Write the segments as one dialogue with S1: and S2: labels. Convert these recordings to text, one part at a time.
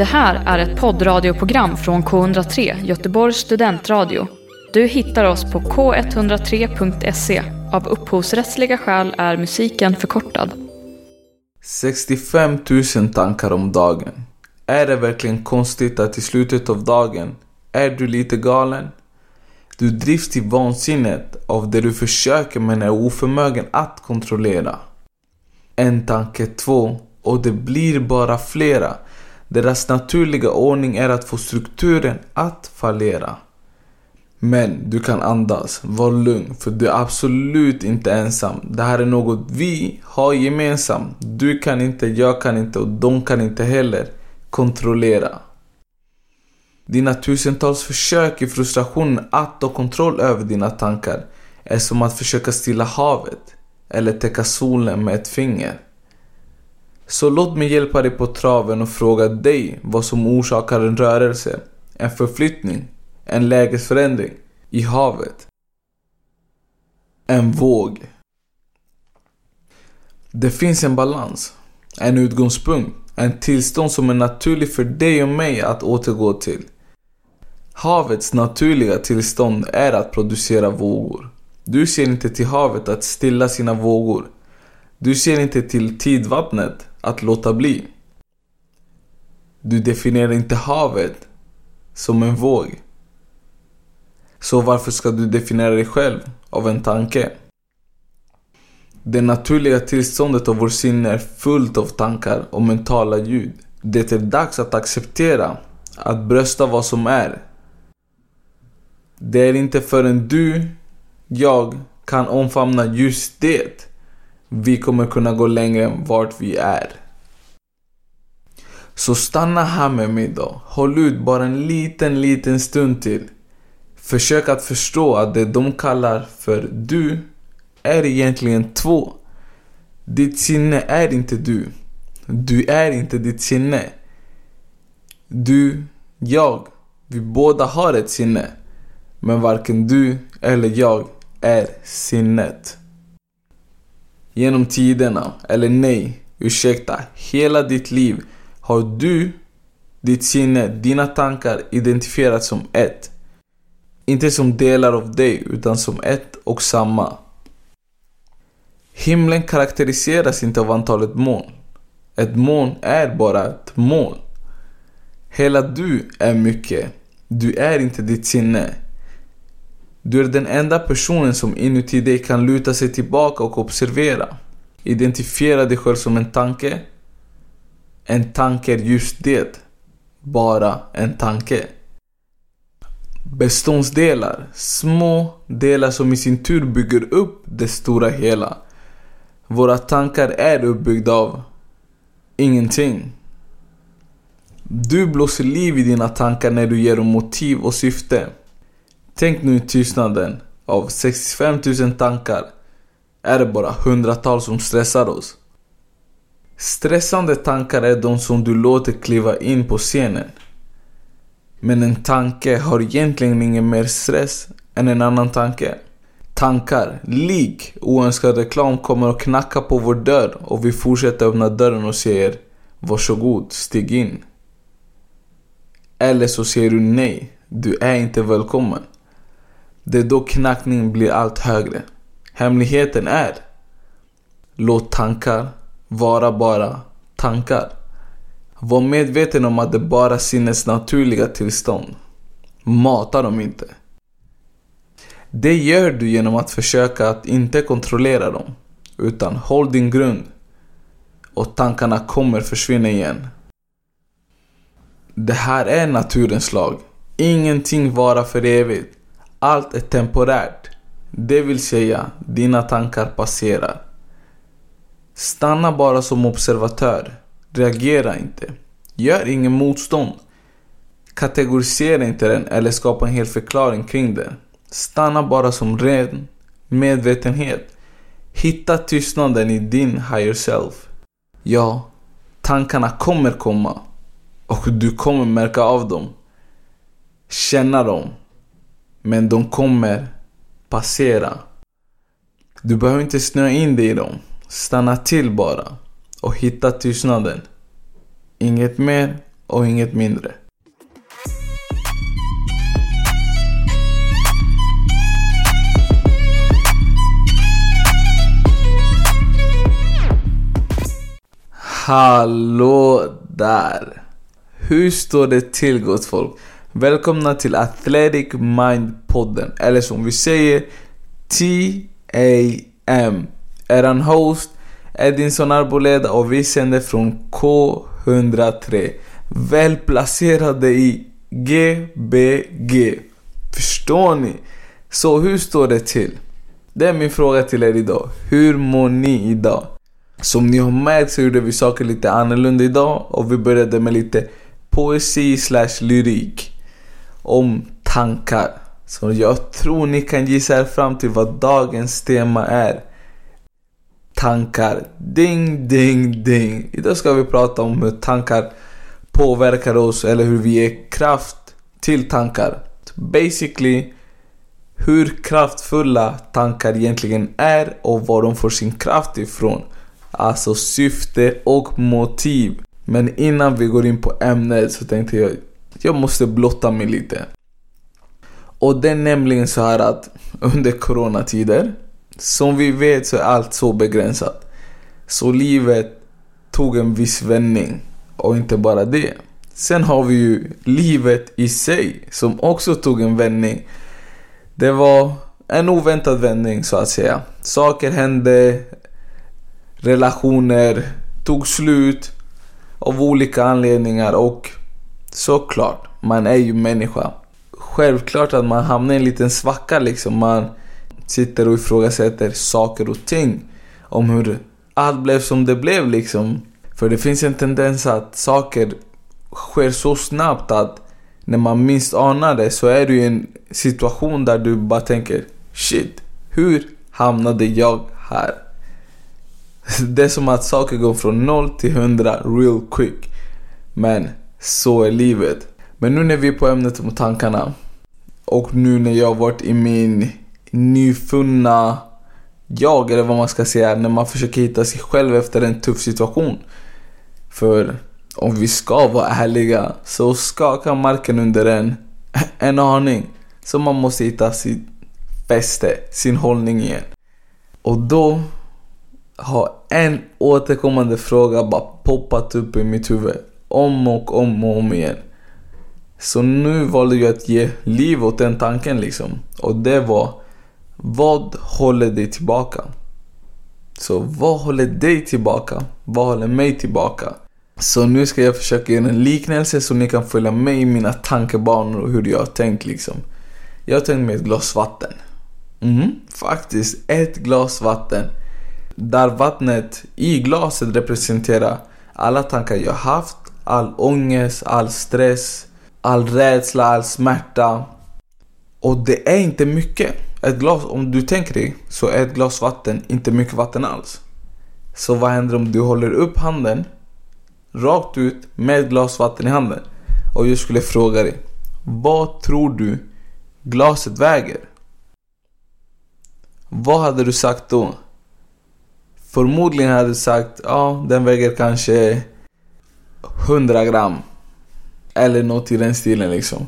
S1: Det här är ett poddradioprogram från K103, Göteborgs studentradio. Du hittar oss på k103.se. Av upphovsrättsliga skäl är musiken förkortad.
S2: 65 000 tankar om dagen. Är det verkligen konstigt att i slutet av dagen är du lite galen? Du drivs till vansinnet av det du försöker men är oförmögen att kontrollera. En tanke, två och det blir bara flera. Deras naturliga ordning är att få strukturen att fallera. Men du kan andas, var lugn för du är absolut inte ensam. Det här är något vi har gemensamt. Du kan inte, jag kan inte och de kan inte heller kontrollera. Dina tusentals försök i frustrationen att ta kontroll över dina tankar är som att försöka stilla havet eller täcka solen med ett finger. Så låt mig hjälpa dig på traven och fråga dig vad som orsakar en rörelse, en förflyttning, en lägesförändring i havet. En våg. Det finns en balans, en utgångspunkt, en tillstånd som är naturlig för dig och mig att återgå till. Havets naturliga tillstånd är att producera vågor. Du ser inte till havet att stilla sina vågor. Du ser inte till tidvattnet att låta bli. Du definierar inte havet som en våg. Så varför ska du definiera dig själv av en tanke? Det naturliga tillståndet av vår sinne är fullt av tankar och mentala ljud. Det är dags att acceptera att brösta vad som är. Det är inte förrän du, jag, kan omfamna just det vi kommer kunna gå längre än vart vi är. Så stanna här med mig då. Håll ut bara en liten, liten stund till. Försök att förstå att det de kallar för du är egentligen två. Ditt sinne är inte du. Du är inte ditt sinne. Du, jag, vi båda har ett sinne. Men varken du eller jag är sinnet. Genom tiderna, eller nej, ursäkta, hela ditt liv har du, ditt sinne, dina tankar identifierats som ett. Inte som delar av dig, utan som ett och samma. Himlen karaktäriseras inte av antalet moln. Ett moln är bara ett moln. Hela du är mycket. Du är inte ditt sinne. Du är den enda personen som inuti dig kan luta sig tillbaka och observera. Identifiera dig själv som en tanke. En tanke är just det. Bara en tanke. Beståndsdelar. Små delar som i sin tur bygger upp det stora hela. Våra tankar är uppbyggda av ingenting. Du blåser liv i dina tankar när du ger dem motiv och syfte. Tänk nu i tystnaden. Av 65 000 tankar är det bara hundratals som stressar oss. Stressande tankar är de som du låter kliva in på scenen. Men en tanke har egentligen ingen mer stress än en annan tanke. Tankar, lik oönskad reklam kommer att knacka på vår dörr och vi fortsätter öppna dörren och säger Varsågod, stig in. Eller så säger du nej, du är inte välkommen. Det är då knackningen blir allt högre. Hemligheten är Låt tankar vara bara tankar. Var medveten om att det bara är sinnets naturliga tillstånd. Mata dem inte. Det gör du genom att försöka att inte kontrollera dem. Utan håll din grund. Och tankarna kommer försvinna igen. Det här är naturens lag. Ingenting varar för evigt. Allt är temporärt. Det vill säga, dina tankar passerar. Stanna bara som observatör. Reagera inte. Gör ingen motstånd. Kategorisera inte den eller skapa en hel förklaring kring den. Stanna bara som ren medvetenhet. Hitta tystnaden i din higher self. Ja, tankarna kommer komma. Och du kommer märka av dem. Känna dem. Men de kommer passera. Du behöver inte snöa in dig i dem. Stanna till bara och hitta tystnaden. Inget mer och inget mindre. Hallå där! Hur står det till gott folk? Välkomna till Athletic Mind-podden, eller som vi säger TAM. Eran host Edinson Arboleda och vi sänder från K103. Välplacerade i GBG. Förstår ni? Så hur står det till? Det är min fråga till er idag. Hur mår ni idag? Som ni har märkt så gjorde vi saker lite annorlunda idag och vi började med lite poesi slash lyrik om tankar. Så jag tror ni kan gissa er fram till vad dagens tema är. Tankar. Ding, ding, ding. Idag ska vi prata om hur tankar påverkar oss eller hur vi ger kraft till tankar. Basically hur kraftfulla tankar egentligen är och var de får sin kraft ifrån. Alltså syfte och motiv. Men innan vi går in på ämnet så tänkte jag jag måste blotta mig lite. Och det är nämligen så här att under coronatider, som vi vet så är allt så begränsat. Så livet tog en viss vändning. Och inte bara det. Sen har vi ju livet i sig som också tog en vändning. Det var en oväntad vändning så att säga. Saker hände, relationer tog slut av olika anledningar och såklart, man är ju människa. Självklart att man hamnar i en liten svacka liksom. Man sitter och ifrågasätter saker och ting. Om hur allt blev som det blev liksom. För det finns en tendens att saker sker så snabbt att när man minst anar det så är du i en situation där du bara tänker Shit, hur hamnade jag här? Det är som att saker går från 0 till 100 real quick. Men så är livet. Men nu när vi är på ämnet om tankarna och nu när jag varit i min nyfunna jag, eller vad man ska säga, när man försöker hitta sig själv efter en tuff situation. För om vi ska vara ärliga så skakar marken under en, en aning. Så man måste hitta sitt fäste, sin hållning igen. Och då har en återkommande fråga bara poppat upp i mitt huvud. Om och om och om igen. Så nu valde jag att ge liv åt den tanken liksom. Och det var Vad håller dig tillbaka? Så vad håller dig tillbaka? Vad håller mig tillbaka? Så nu ska jag försöka göra en liknelse så ni kan följa med i mina tankebanor och hur jag har tänkt liksom. Jag har tänkt mig ett glas vatten. Mm, faktiskt ett glas vatten. Där vattnet i glaset representerar alla tankar jag haft, all ångest, all stress, all rädsla, all smärta. Och det är inte mycket. Ett glas, om du tänker dig, så är ett glas vatten inte mycket vatten alls. Så vad händer om du håller upp handen rakt ut med ett glas vatten i handen och jag skulle fråga dig Vad tror du glaset väger? Vad hade du sagt då? Förmodligen hade du sagt ja, den väger kanske 100 gram. Eller något i den stilen liksom.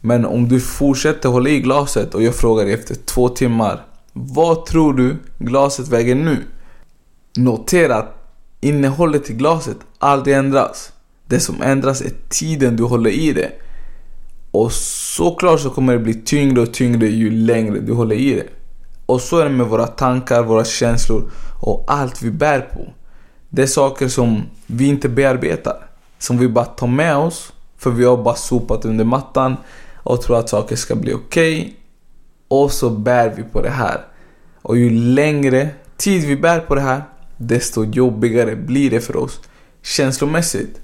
S2: Men om du fortsätter hålla i glaset och jag frågar dig efter två timmar. Vad tror du glaset väger nu? Notera att innehållet i glaset aldrig ändras. Det som ändras är tiden du håller i det. Och såklart så kommer det bli tyngre och tyngre ju längre du håller i det. Och så är det med våra tankar, våra känslor och allt vi bär på. Det är saker som vi inte bearbetar. Som vi bara tar med oss för vi har bara sopat under mattan och tror att saker ska bli okej. Okay. Och så bär vi på det här. Och ju längre tid vi bär på det här, desto jobbigare blir det för oss känslomässigt.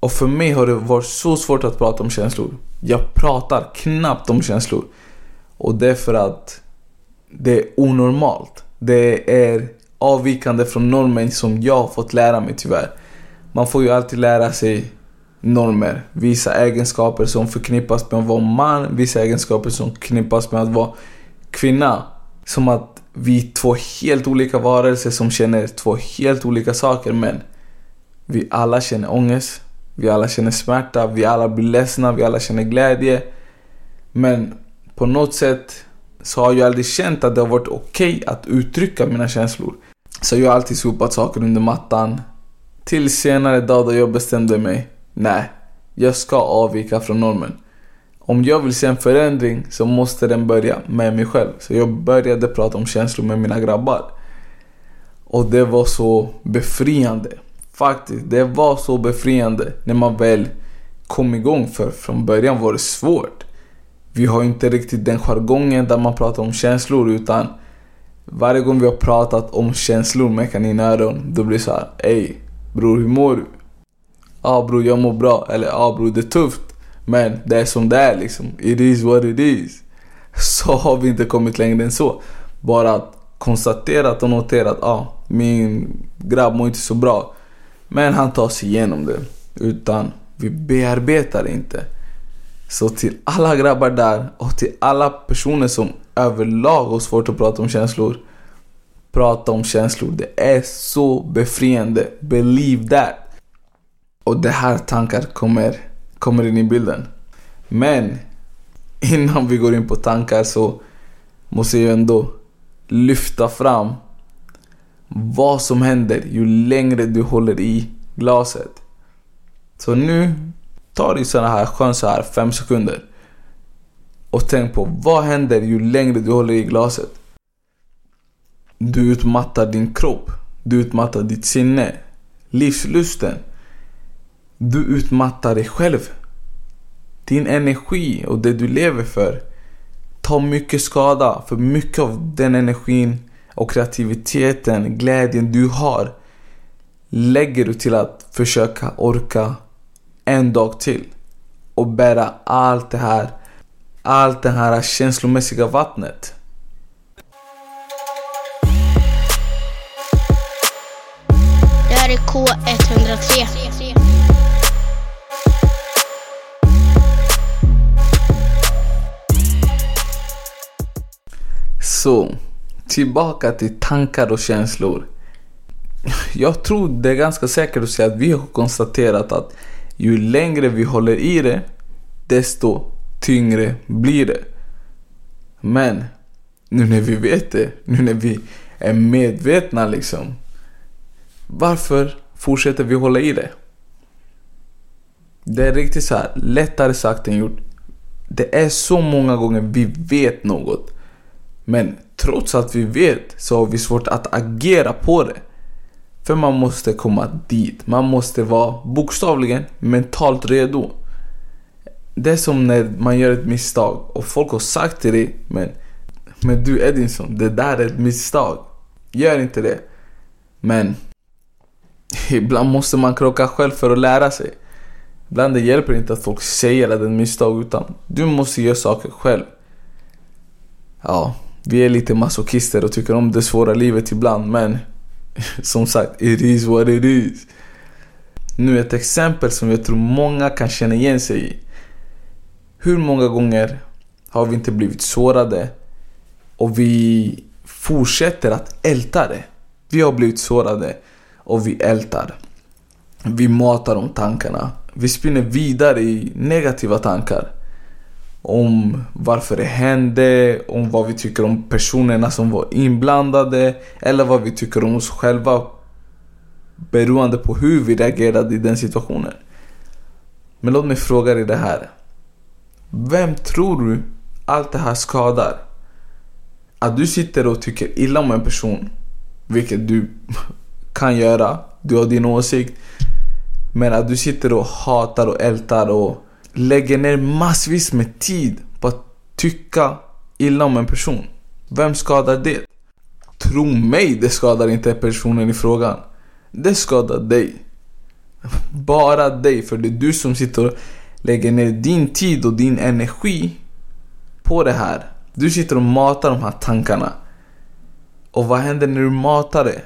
S2: Och för mig har det varit så svårt att prata om känslor. Jag pratar knappt om känslor. Och det är för att det är onormalt. Det är avvikande från normen som jag har fått lära mig tyvärr. Man får ju alltid lära sig normer. Vissa egenskaper som förknippas med att vara man, vissa egenskaper som förknippas med att vara kvinna. Som att vi är två helt olika varelser som känner två helt olika saker men vi alla känner ångest. Vi alla känner smärta, vi alla blir ledsna, vi alla känner glädje. Men på något sätt så har jag aldrig känt att det har varit okej okay att uttrycka mina känslor. Så jag har alltid sopat saker under mattan. Till senare dag då jag bestämde mig. Nej, jag ska avvika från normen. Om jag vill se en förändring så måste den börja med mig själv. Så jag började prata om känslor med mina grabbar. Och det var så befriande. Faktiskt, det var så befriande när man väl kom igång. För från början var det svårt. Vi har inte riktigt den jargongen där man pratar om känslor utan varje gång vi har pratat om känslor med kaninöron då blir det så här. Ey bror hur mår du? Ja ah, bror jag mår bra. Eller ja ah, bror det är tufft. Men det är som det är liksom. It is what it is. Så har vi inte kommit längre än så. Bara att konstaterat och noterat att ah, min grabb mår inte så bra. Men han tar sig igenom det. Utan vi bearbetar inte. Så till alla grabbar där och till alla personer som överlag har svårt att prata om känslor. Prata om känslor. Det är så befriande. Believe that. Och det här tankar kommer, kommer in i bilden. Men innan vi går in på tankar så måste jag ändå lyfta fram vad som händer ju längre du håller i glaset. Så nu tar du sådana här skön så här fem sekunder. Och tänk på vad händer ju längre du håller i glaset. Du utmattar din kropp. Du utmattar ditt sinne. Livslusten. Du utmattar dig själv. Din energi och det du lever för tar mycket skada. För mycket av den energin och kreativiteten, glädjen du har lägger du till att försöka orka en dag till och bära allt det här, allt det här känslomässiga vattnet.
S3: Det här är K103.
S2: Så, tillbaka till tankar och känslor. Jag tror det är ganska säkert att säga att vi har konstaterat att ju längre vi håller i det, desto tyngre blir det. Men nu när vi vet det, nu när vi är medvetna liksom. Varför fortsätter vi hålla i det? Det är riktigt så här, lättare sagt än gjort. Det är så många gånger vi vet något. Men trots att vi vet så har vi svårt att agera på det. För man måste komma dit. Man måste vara bokstavligen mentalt redo. Det är som när man gör ett misstag och folk har sagt till dig men, men du Edinson, det där är ett misstag. Gör inte det. Men ibland måste man krocka själv för att lära sig. Ibland det hjälper inte att folk säger att det är ett misstag utan du måste göra saker själv. Ja, vi är lite masochister och tycker om det svåra livet ibland men som sagt, it is what it is. Nu ett exempel som jag tror många kan känna igen sig i. Hur många gånger har vi inte blivit sårade och vi fortsätter att älta det? Vi har blivit sårade och vi ältar. Vi matar de tankarna. Vi spinner vidare i negativa tankar om varför det hände, om vad vi tycker om personerna som var inblandade eller vad vi tycker om oss själva beroende på hur vi reagerade i den situationen. Men låt mig fråga dig det här. Vem tror du allt det här skadar? Att du sitter och tycker illa om en person, vilket du kan göra, du har din åsikt. Men att du sitter och hatar och ältar och lägger ner massvis med tid på att tycka illa om en person. Vem skadar det? Tro mig, det skadar inte personen i frågan. Det skadar dig. Bara dig, för det är du som sitter och lägger ner din tid och din energi på det här. Du sitter och matar de här tankarna. Och vad händer när du matar det?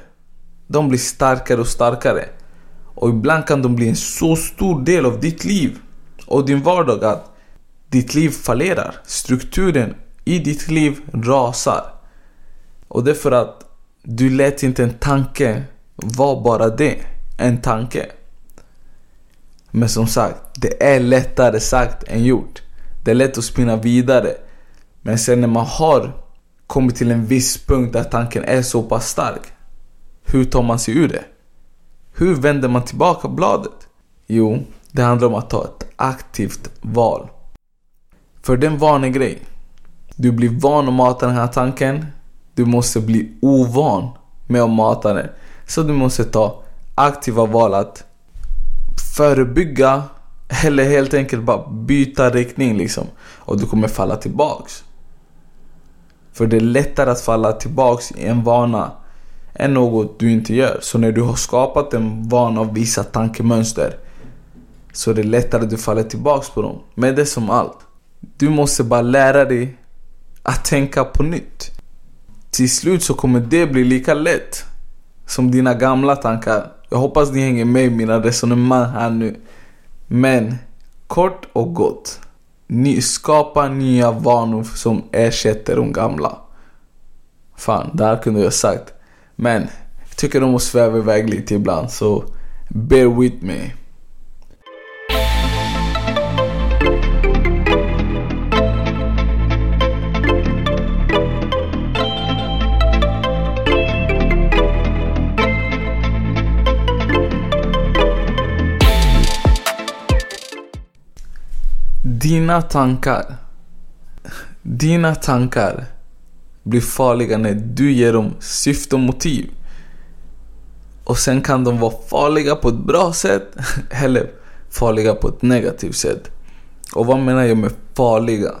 S2: De blir starkare och starkare. Och ibland kan de bli en så stor del av ditt liv och din vardag att ditt liv fallerar. Strukturen i ditt liv rasar. Och det är för att du lät inte en tanke vara bara det. En tanke. Men som sagt, det är lättare sagt än gjort. Det är lätt att spinna vidare. Men sen när man har kommit till en viss punkt där tanken är så pass stark. Hur tar man sig ur det? Hur vänder man tillbaka bladet? Jo, det handlar om att ta ett aktivt val. För det är en vanegrej. Du blir van att mata den här tanken. Du måste bli ovan med att mata den. Så du måste ta aktiva val att förebygga eller helt enkelt bara byta riktning liksom. Och du kommer falla tillbaks. För det är lättare att falla tillbaks i en vana än något du inte gör. Så när du har skapat en vana av vissa tankemönster så är det lättare att du faller tillbaks på dem. Men det är som allt. Du måste bara lära dig att tänka på nytt. Till slut så kommer det bli lika lätt som dina gamla tankar. Jag hoppas ni hänger med i mina resonemang här nu. Men kort och gott. Ni skapar nya vanor som ersätter de gamla. Fan, det här kunde jag sagt. Men jag tycker de måste sväva iväg lite ibland så bear with me. Dina tankar Dina tankar blir farliga när du ger dem syfte och motiv. Och sen kan de vara farliga på ett bra sätt eller farliga på ett negativt sätt. Och vad menar jag med farliga?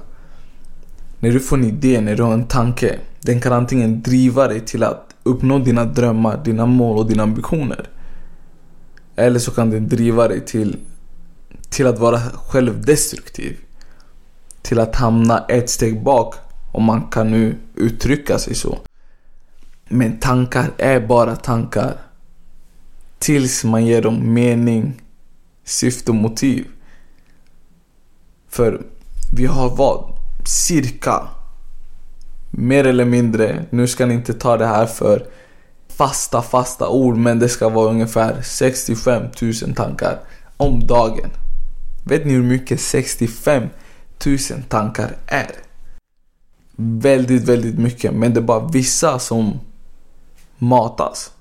S2: När du får en idé, när du har en tanke, den kan antingen driva dig till att uppnå dina drömmar, dina mål och dina ambitioner. Eller så kan den driva dig till till att vara självdestruktiv. Till att hamna ett steg bak, om man kan nu uttrycka sig så. Men tankar är bara tankar. Tills man ger dem mening, syfte och motiv. För vi har vad? Cirka, mer eller mindre, nu ska ni inte ta det här för fasta, fasta ord, men det ska vara ungefär 65 000 tankar om dagen. Vet ni hur mycket 65 000 tankar är? Väldigt, väldigt mycket. Men det är bara vissa som matas.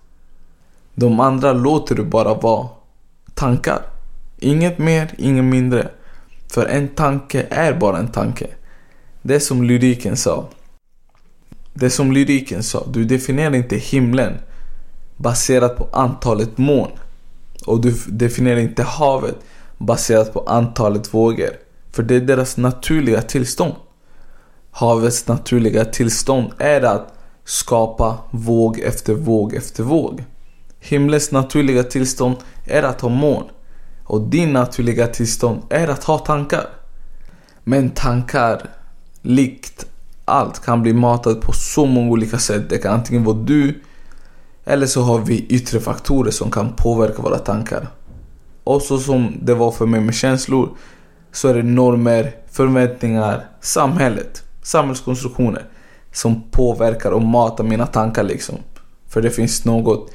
S2: De andra låter du bara vara tankar. Inget mer, inget mindre. För en tanke är bara en tanke. Det är som lyriken sa. Det är som lyriken sa. Du definierar inte himlen baserat på antalet moln. Och du definierar inte havet baserat på antalet vågor. För det är deras naturliga tillstånd. Havets naturliga tillstånd är att skapa våg efter våg efter våg. Himlens naturliga tillstånd är att ha moln. Och din naturliga tillstånd är att ha tankar. Men tankar, likt allt, kan bli matade på så många olika sätt. Det kan antingen vara du eller så har vi yttre faktorer som kan påverka våra tankar. Och så som det var för mig med känslor så är det normer, förväntningar, samhället, samhällskonstruktioner som påverkar och matar mina tankar liksom. För det finns något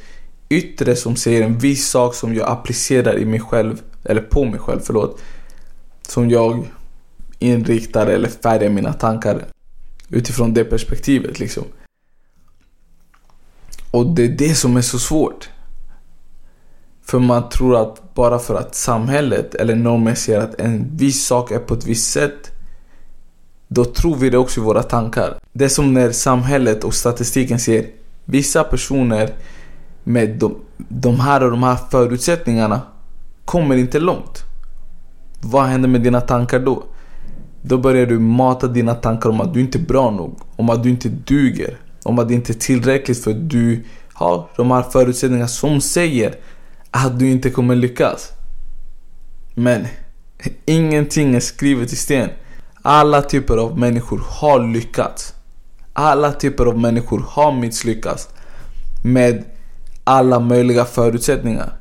S2: yttre som säger en viss sak som jag applicerar i mig själv, eller på mig själv, förlåt. Som jag inriktar eller färgar mina tankar utifrån det perspektivet liksom. Och det är det som är så svårt. För man tror att bara för att samhället eller normen säger att en viss sak är på ett visst sätt då tror vi det också i våra tankar. Det är som när samhället och statistiken säger vissa personer med de, de här och de här förutsättningarna kommer inte långt. Vad händer med dina tankar då? Då börjar du mata dina tankar om att du inte är bra nog, om att du inte duger, om att det inte är tillräckligt för att du har de här förutsättningarna som säger att du inte kommer lyckas. Men ingenting är skrivet i sten. Alla typer av människor har lyckats. Alla typer av människor har misslyckats med alla möjliga förutsättningar.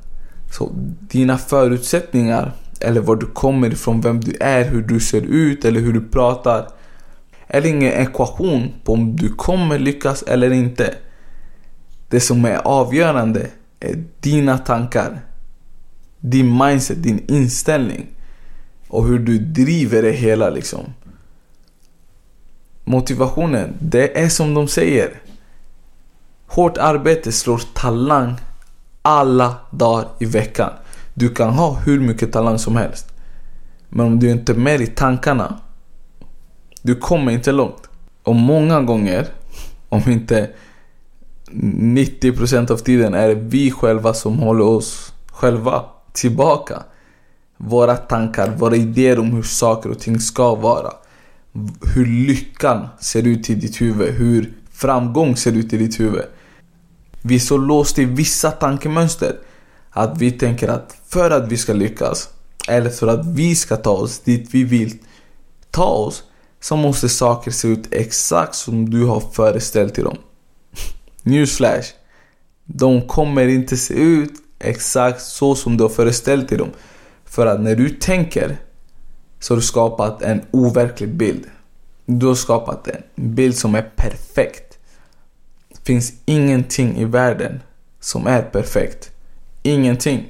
S2: Så dina förutsättningar, eller var du kommer ifrån, vem du är, hur du ser ut eller hur du pratar är ingen ekvation på om du kommer lyckas eller inte. Det som är avgörande Eh, dina tankar. Din mindset, din inställning. Och hur du driver det hela liksom. Motivationen, det är som de säger. Hårt arbete slår talang alla dagar i veckan. Du kan ha hur mycket talang som helst. Men om du inte är med i tankarna, du kommer inte långt. Och många gånger, om inte 90% av tiden, är det vi själva som håller oss själva tillbaka. Våra tankar, våra idéer om hur saker och ting ska vara. Hur lyckan ser ut i ditt huvud, hur framgång ser ut i ditt huvud. Vi är så låsta i vissa tankemönster att vi tänker att för att vi ska lyckas eller för att vi ska ta oss dit vi vill ta oss så måste saker se ut exakt som du har föreställt dig dem. Newsflash. De kommer inte se ut exakt så som du har föreställt dig dem. För att när du tänker så har du skapat en overklig bild. Du har skapat en bild som är perfekt. Det finns ingenting i världen som är perfekt. Ingenting.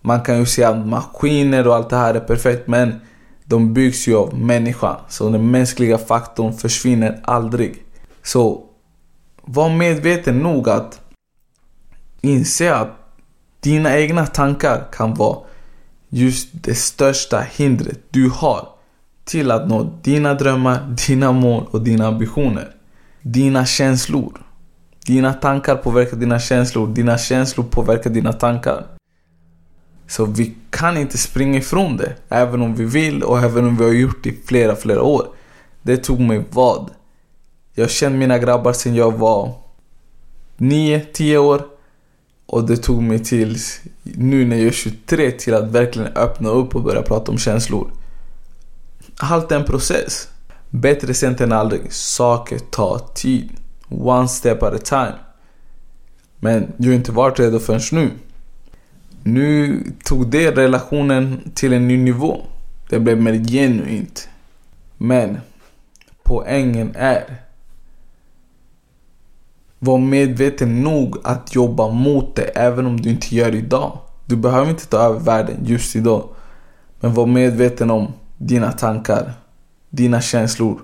S2: Man kan ju säga att maskiner och allt det här är perfekt men de byggs ju av människan. Så den mänskliga faktorn försvinner aldrig. Så var medveten nog att inse att dina egna tankar kan vara just det största hindret du har till att nå dina drömmar, dina mål och dina ambitioner. Dina känslor. Dina tankar påverkar dina känslor, dina känslor påverkar dina tankar. Så vi kan inte springa ifrån det, även om vi vill och även om vi har gjort det i flera, flera år. Det tog mig vad? Jag har känt mina grabbar sedan jag var 9-10 år. Och det tog mig till nu när jag är 23 till att verkligen öppna upp och börja prata om känslor. Allt är en process. Bättre sent än aldrig. Saker tar tid. One step at a time. Men jag har inte varit redo förrän nu. Nu tog det relationen till en ny nivå. Det blev mer genuint. Men poängen är var medveten nog att jobba mot det även om du inte gör det idag. Du behöver inte ta över världen just idag. Men var medveten om dina tankar, dina känslor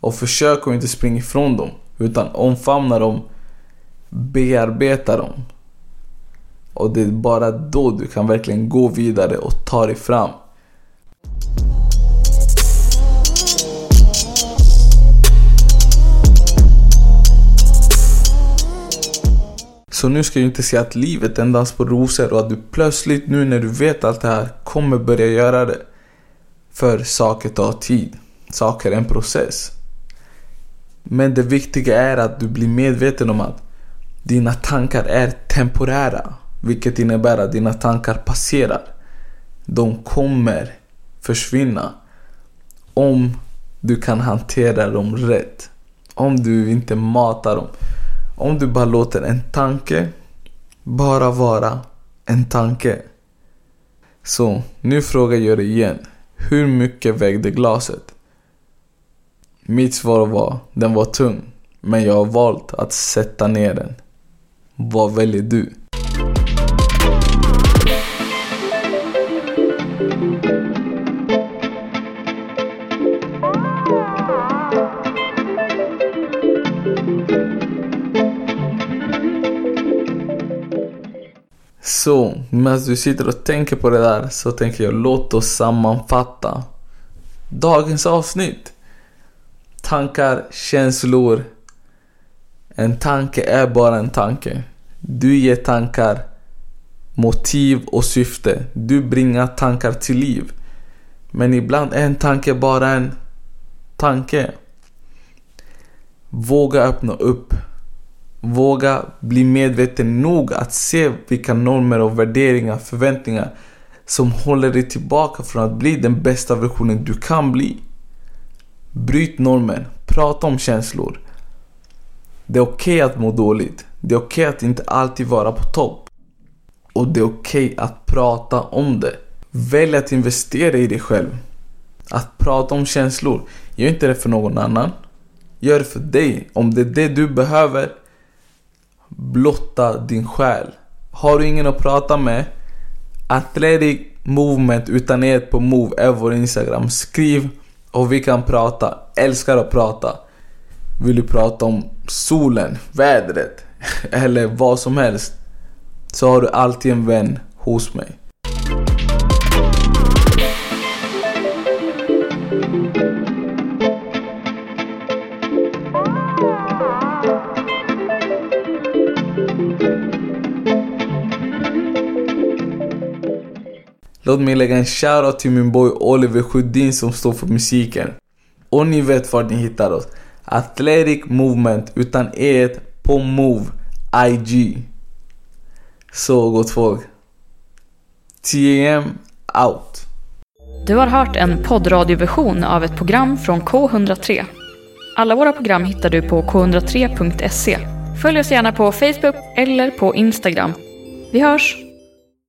S2: och försök att inte springa ifrån dem utan omfamna dem, bearbeta dem. Och det är bara då du kan verkligen gå vidare och ta dig fram. Så nu ska jag inte säga att livet är en dans på rosor och att du plötsligt nu när du vet allt det här kommer börja göra det. För saker tar tid. Saker är en process. Men det viktiga är att du blir medveten om att dina tankar är temporära. Vilket innebär att dina tankar passerar. De kommer försvinna. Om du kan hantera dem rätt. Om du inte matar dem. Om du bara låter en tanke bara vara en tanke. Så nu frågar jag dig igen. Hur mycket vägde glaset? Mitt svar var, den var tung. Men jag har valt att sätta ner den. Vad väljer du? Så, medan du sitter och tänker på det där så tänker jag låt oss sammanfatta dagens avsnitt. Tankar, känslor. En tanke är bara en tanke. Du ger tankar motiv och syfte. Du bringar tankar till liv. Men ibland är en tanke bara en tanke. Våga öppna upp. Våga bli medveten nog att se vilka normer och värderingar, förväntningar som håller dig tillbaka från att bli den bästa versionen du kan bli. Bryt normen. Prata om känslor. Det är okej okay att må dåligt. Det är okej okay att inte alltid vara på topp. Och det är okej okay att prata om det. Välj att investera i dig själv. Att prata om känslor. Gör inte det för någon annan. Gör det för dig. Om det är det du behöver blotta din själ. Har du ingen att prata med, Athletic Movement utan er på move är vår Instagram. Skriv och vi kan prata. Älskar att prata. Vill du prata om solen, vädret eller vad som helst så har du alltid en vän hos mig. Låt mig lägga en shoutout till min boy Oliver Sjödin som står för musiken. Och ni vet var ni hittar oss. Athletic Movement utan e på Move IG. Så gott folk. TM out.
S1: Du har hört en poddradioversion av ett program från K103. Alla våra program hittar du på k103.se. Följ oss gärna på Facebook eller på Instagram. Vi hörs!